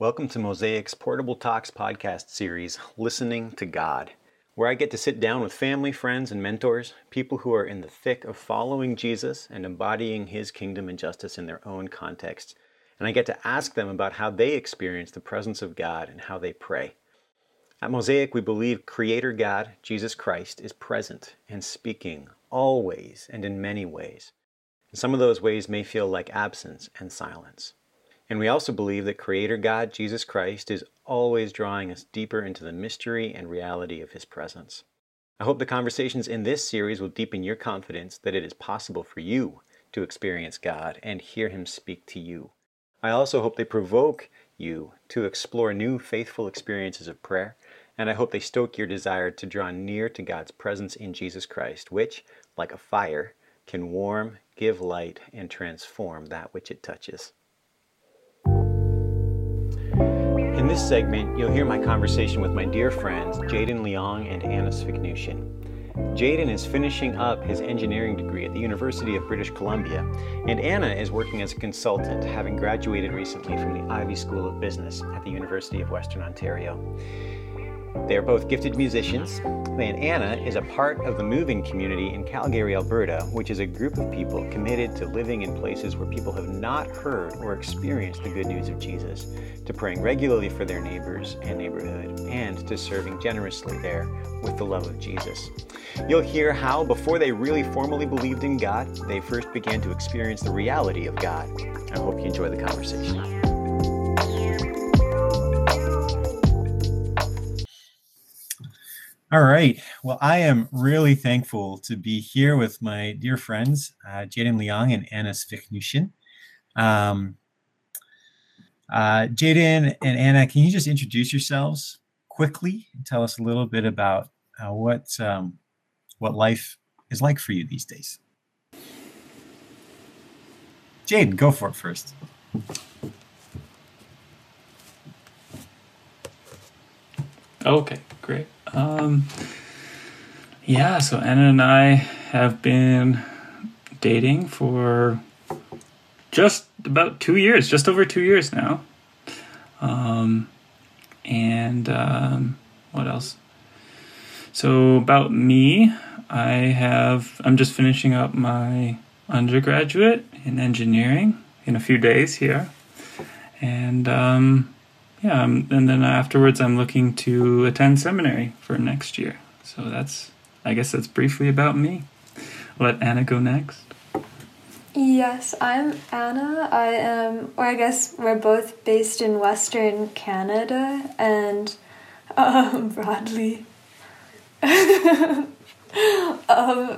Welcome to Mosaic's Portable Talks podcast series, Listening to God, where I get to sit down with family, friends, and mentors, people who are in the thick of following Jesus and embodying his kingdom and justice in their own context. And I get to ask them about how they experience the presence of God and how they pray. At Mosaic, we believe Creator God, Jesus Christ, is present and speaking always and in many ways. And some of those ways may feel like absence and silence. And we also believe that Creator God, Jesus Christ, is always drawing us deeper into the mystery and reality of His presence. I hope the conversations in this series will deepen your confidence that it is possible for you to experience God and hear Him speak to you. I also hope they provoke you to explore new faithful experiences of prayer, and I hope they stoke your desire to draw near to God's presence in Jesus Christ, which, like a fire, can warm, give light, and transform that which it touches. This segment, you'll hear my conversation with my dear friends Jayden Leong and Ana Sviknushin. Jayden is finishing up his engineering degree at the University of British Columbia, and Ana is working as a consultant, having graduated recently from the Ivey School of Business at the University of Western Ontario. They are both gifted musicians, and Ana is a part of the moving community in Calgary, Alberta, which is a group of people committed to living in places where people have not heard or experienced the good news of Jesus, to praying regularly for their neighbors and neighborhood, and to serving generously there with the love of Jesus. You'll hear how, before they really formally believed in God, they first began to experience the reality of God. I hope you enjoy the conversation. All right. Well, I am really thankful to be here with my dear friends, uh, Jayden Leong and Ana Sviknushin. Um, uh, Jayden and Ana, can you just introduce yourselves quickly and tell us a little bit about uh, what um, what life is like for you these days? Jayden, go for it first. Okay, great. Um, yeah, so Ana and I have been dating for just about two years, just over two years now. Um, and um, what else? So about me, I have I'm just finishing up my undergraduate in engineering in a few days here, and um, yeah, um, and then afterwards, I'm looking to attend seminary for next year. So that's, I guess that's briefly about me. Let Ana go next. Yes, I'm Ana. I am, or I guess we're both based in Western Canada and um, broadly. um,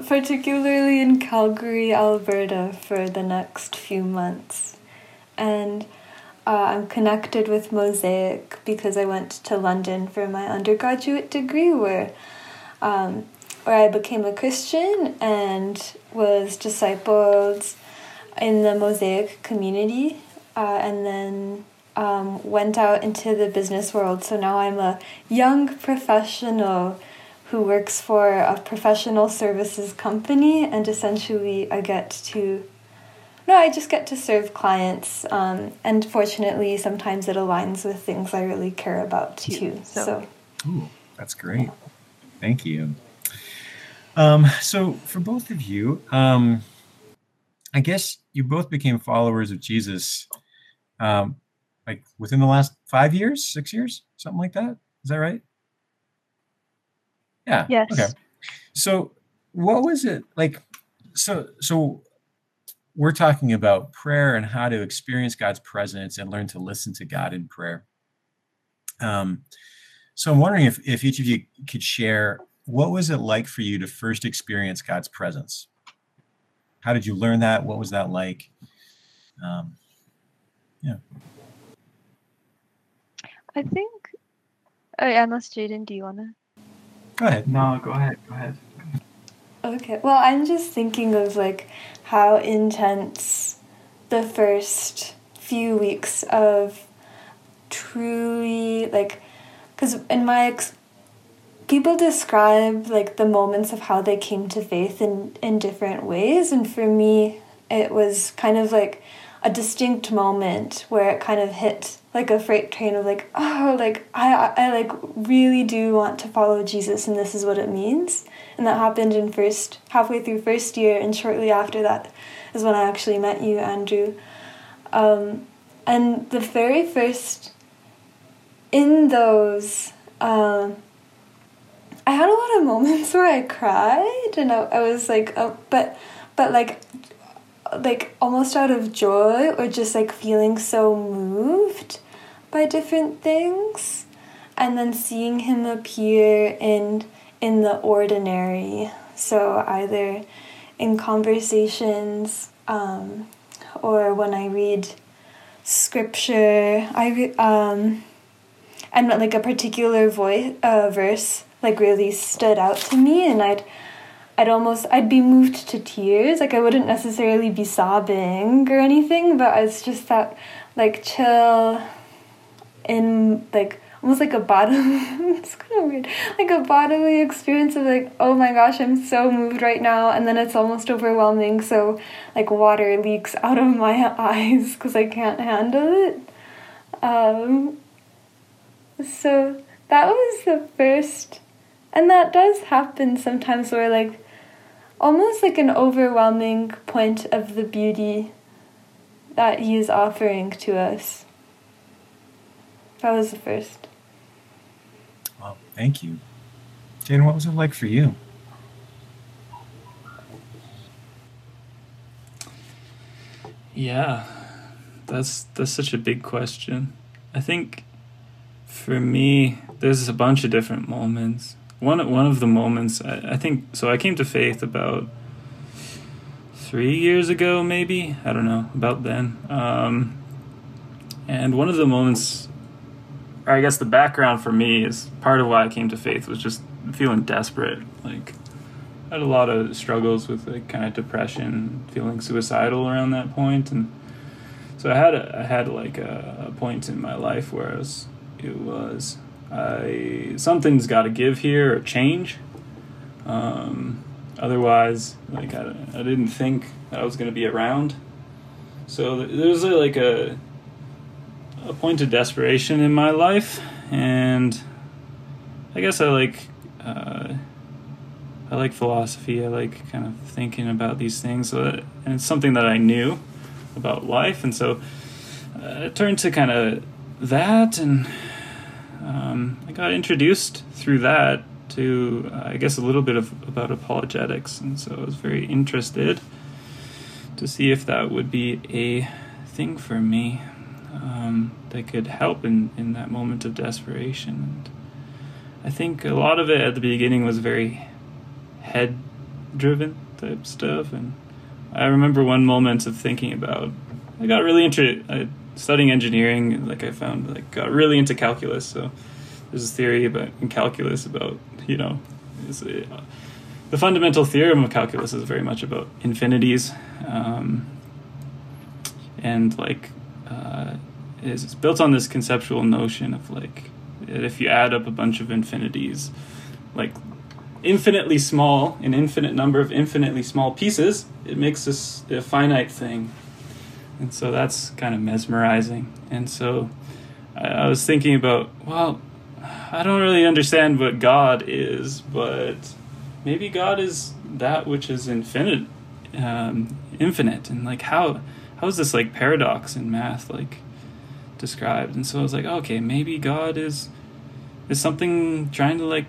particularly in Calgary, Alberta, for the next few months. And uh, I'm connected with Mosaic because I went to London for my undergraduate degree, where um, where I became a Christian and was discipled in the Mosaic community, uh, and then um, went out into the business world. So now I'm a young professional who works for a professional services company, and essentially I get to no, I just get to serve clients, um, and fortunately, sometimes it aligns with things I really care about too. So, so. Ooh, that's great. Thank you. Um, so, for both of you, um, I guess you both became followers of Jesus, um, like within the last five years, six years, something like that. Is that right? Yeah. Yes. Okay. So, what was it like? So, so we're talking about prayer and how to experience God's presence and learn to listen to God in prayer. Um, so I'm wondering if, if each of you could share what was it like for you to first experience God's presence? How did you learn that? What was that like? Um, yeah. I think, uh, unless Jayden, do you want to? Go ahead. No, go ahead. Go ahead. Okay. Well, I'm just thinking of like how intense the first few weeks of truly like because in my ex- people describe like the moments of how they came to faith in in different ways and for me it was kind of like a distinct moment where it kind of hit like a freight train of like oh like I I like really do want to follow Jesus and this is what it means and that happened in first halfway through first year and shortly after that is when I actually met you Andrew. Um, and the very first in those um, I had a lot of moments where I cried and I, I was like uh, but but like like almost out of joy or just like feeling so moved by different things. And then seeing him appear in in the ordinary so either in conversations um, or when i read scripture i re- um, and like a particular voice uh, verse like really stood out to me and i'd I'd almost I'd be moved to tears. Like I wouldn't necessarily be sobbing or anything, but it's just that like chill in like almost like a bottom it's kind of weird like a bodily experience of like oh my gosh i'm so moved right now and then it's almost overwhelming so like water leaks out of my eyes because i can't handle it um so that was the first and that does happen sometimes where like almost like an overwhelming point of the beauty that he is offering to us. That was the first. Thank you. Jane, what was it like for you? Yeah, that's that's such a big question. I think for me, there's a bunch of different moments one one of the moments I, I think so I came to faith about three years ago maybe I don't know about then um, and one of the moments or I guess the background for me is part of why I came to faith was just feeling desperate like I had a lot of struggles with like kind of depression feeling suicidal around that point and so I had a, I had like a, a point in my life where I was it was I something's got to give here or change. Um, otherwise, like I, I didn't think that I was going to be around. So there's like a a point of desperation in my life, and I guess I like uh, I like philosophy. I like kind of thinking about these things, so that, and it's something that I knew about life, and so uh, I turned to kind of that and um, I got introduced through that to, uh, I guess, a little bit of about apologetics, and so I was very interested to see if that would be a thing for me um, that could help in, in that moment of desperation. And I think a lot of it at the beginning was very head driven type stuff, and I remember one moment of thinking about. I got really into studying engineering, like I found, like got really into calculus. So there's a theory about in calculus about you know, a, uh, the fundamental theorem of calculus is very much about infinities, um, and like uh, is built on this conceptual notion of like if you add up a bunch of infinities, like infinitely small, an infinite number of infinitely small pieces, it makes this a finite thing and so that's kind of mesmerizing. And so I, I was thinking about, well, I don't really understand what God is, but maybe God is that which is infinite, um, infinite, and like how how is this like paradox in math like described? And so I was like, okay, maybe God is is something trying to like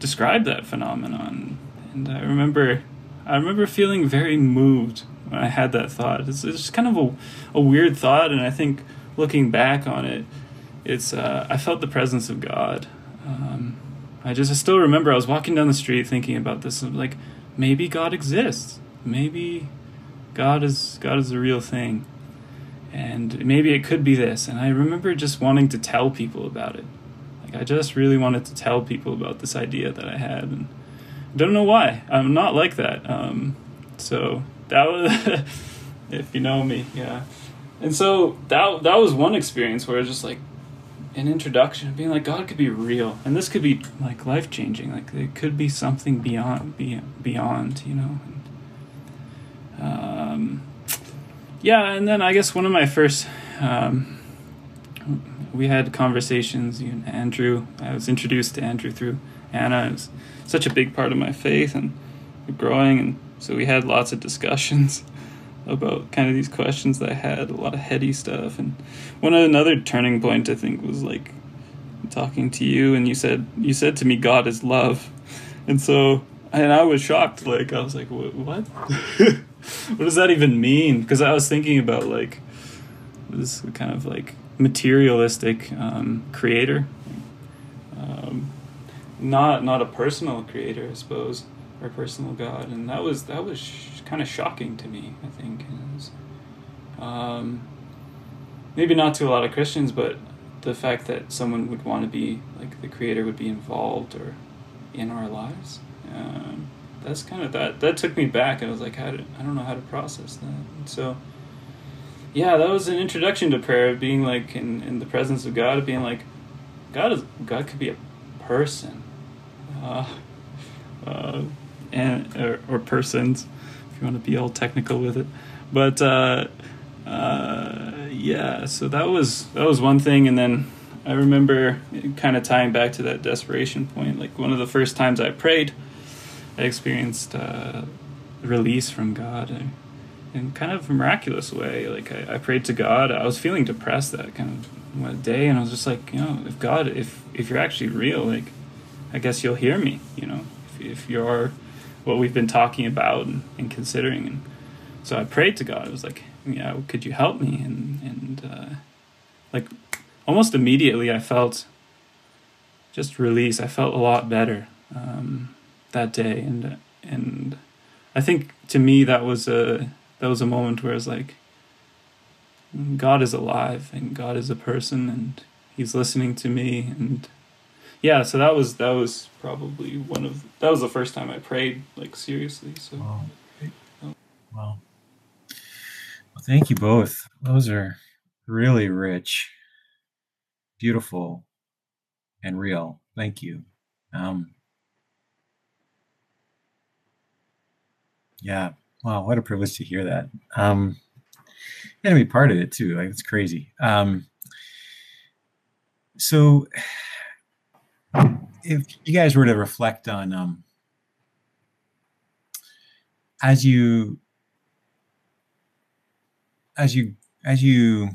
describe that phenomenon. And I remember I remember feeling very moved when I had that thought. It's, it's kind of a, a weird thought, and I think looking back on it, it's uh, I felt the presence of God. Um, I just I still remember I was walking down the street thinking about this, like maybe God exists, maybe God is God is a real thing, and maybe it could be this. And I remember just wanting to tell people about it. Like I just really wanted to tell people about this idea that I had, and I don't know why. I'm not like that. Um, so that was if you know me, yeah. And so that that was one experience where it's just like an introduction, being like God could be real, and this could be like life changing. Like it could be something beyond beyond, you know. Um, yeah, and then I guess one of my first, um, we had conversations. You and Andrew, I was introduced to Andrew through Ana. It was such a big part of my faith and growing, and so we had lots of discussions about kind of these questions that I had, a lot of heady stuff. And one another turning point I think was like talking to you, and you said you said to me, "God is love," and so and I was shocked. Like I was like, "What? What, does that even mean?" Because I was thinking about like this kind of like materialistic um, creator, um, not not a personal creator, I suppose, or personal God, and that was that was sh- kind of shocking to me. I think, was, um, maybe not to a lot of Christians, but the fact that someone would want to be like the creator would be involved or in our lives. Um, that's kind of that. That took me back. And I was like, how did I don't know how to process that. And so, yeah, that was an introduction to prayer. Being like in, in the presence of God, being like, God is God could be a person, uh, uh, and or, or persons, if you want to be all technical with it. But uh, uh, yeah, so that was that was one thing, and then I remember kind of tying back to that desperation point. Like one of the first times I prayed, I experienced uh, release from God in, in kind of a miraculous way. Like I, I prayed to God. I was feeling depressed that kind of day, and I was just like, you know, if God, if if you're actually real, like, I guess you'll hear me. You know, if, if you're what we've been talking about and, and considering, and so I prayed to God. I was like, yeah, could you help me? And and uh, like almost immediately, I felt just release. I felt a lot better. Um, that day and and I think to me that was a that was a moment where it's like God is alive and God is a person and he's listening to me and yeah so that was that was probably one of that was the first time I prayed like seriously so wow. wow. Well, thank you both. Those are really rich, beautiful, and real. Thank you. Um, Yeah. Wow. What a privilege to hear that. Um, and to be part of it too. Like it's crazy. Um, so if you guys were to reflect on, um, as you, as you, as you,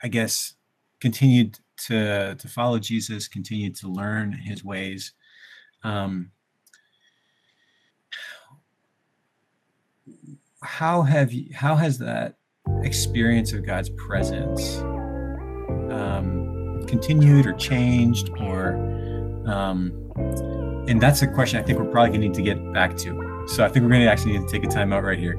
I guess, continued to, to follow Jesus, continued to learn his ways, um, how have you how has that experience of god's presence um, continued or changed or um, and that's a question i think we're probably going to need to get back to. So i think we're going to actually need to take a time out right here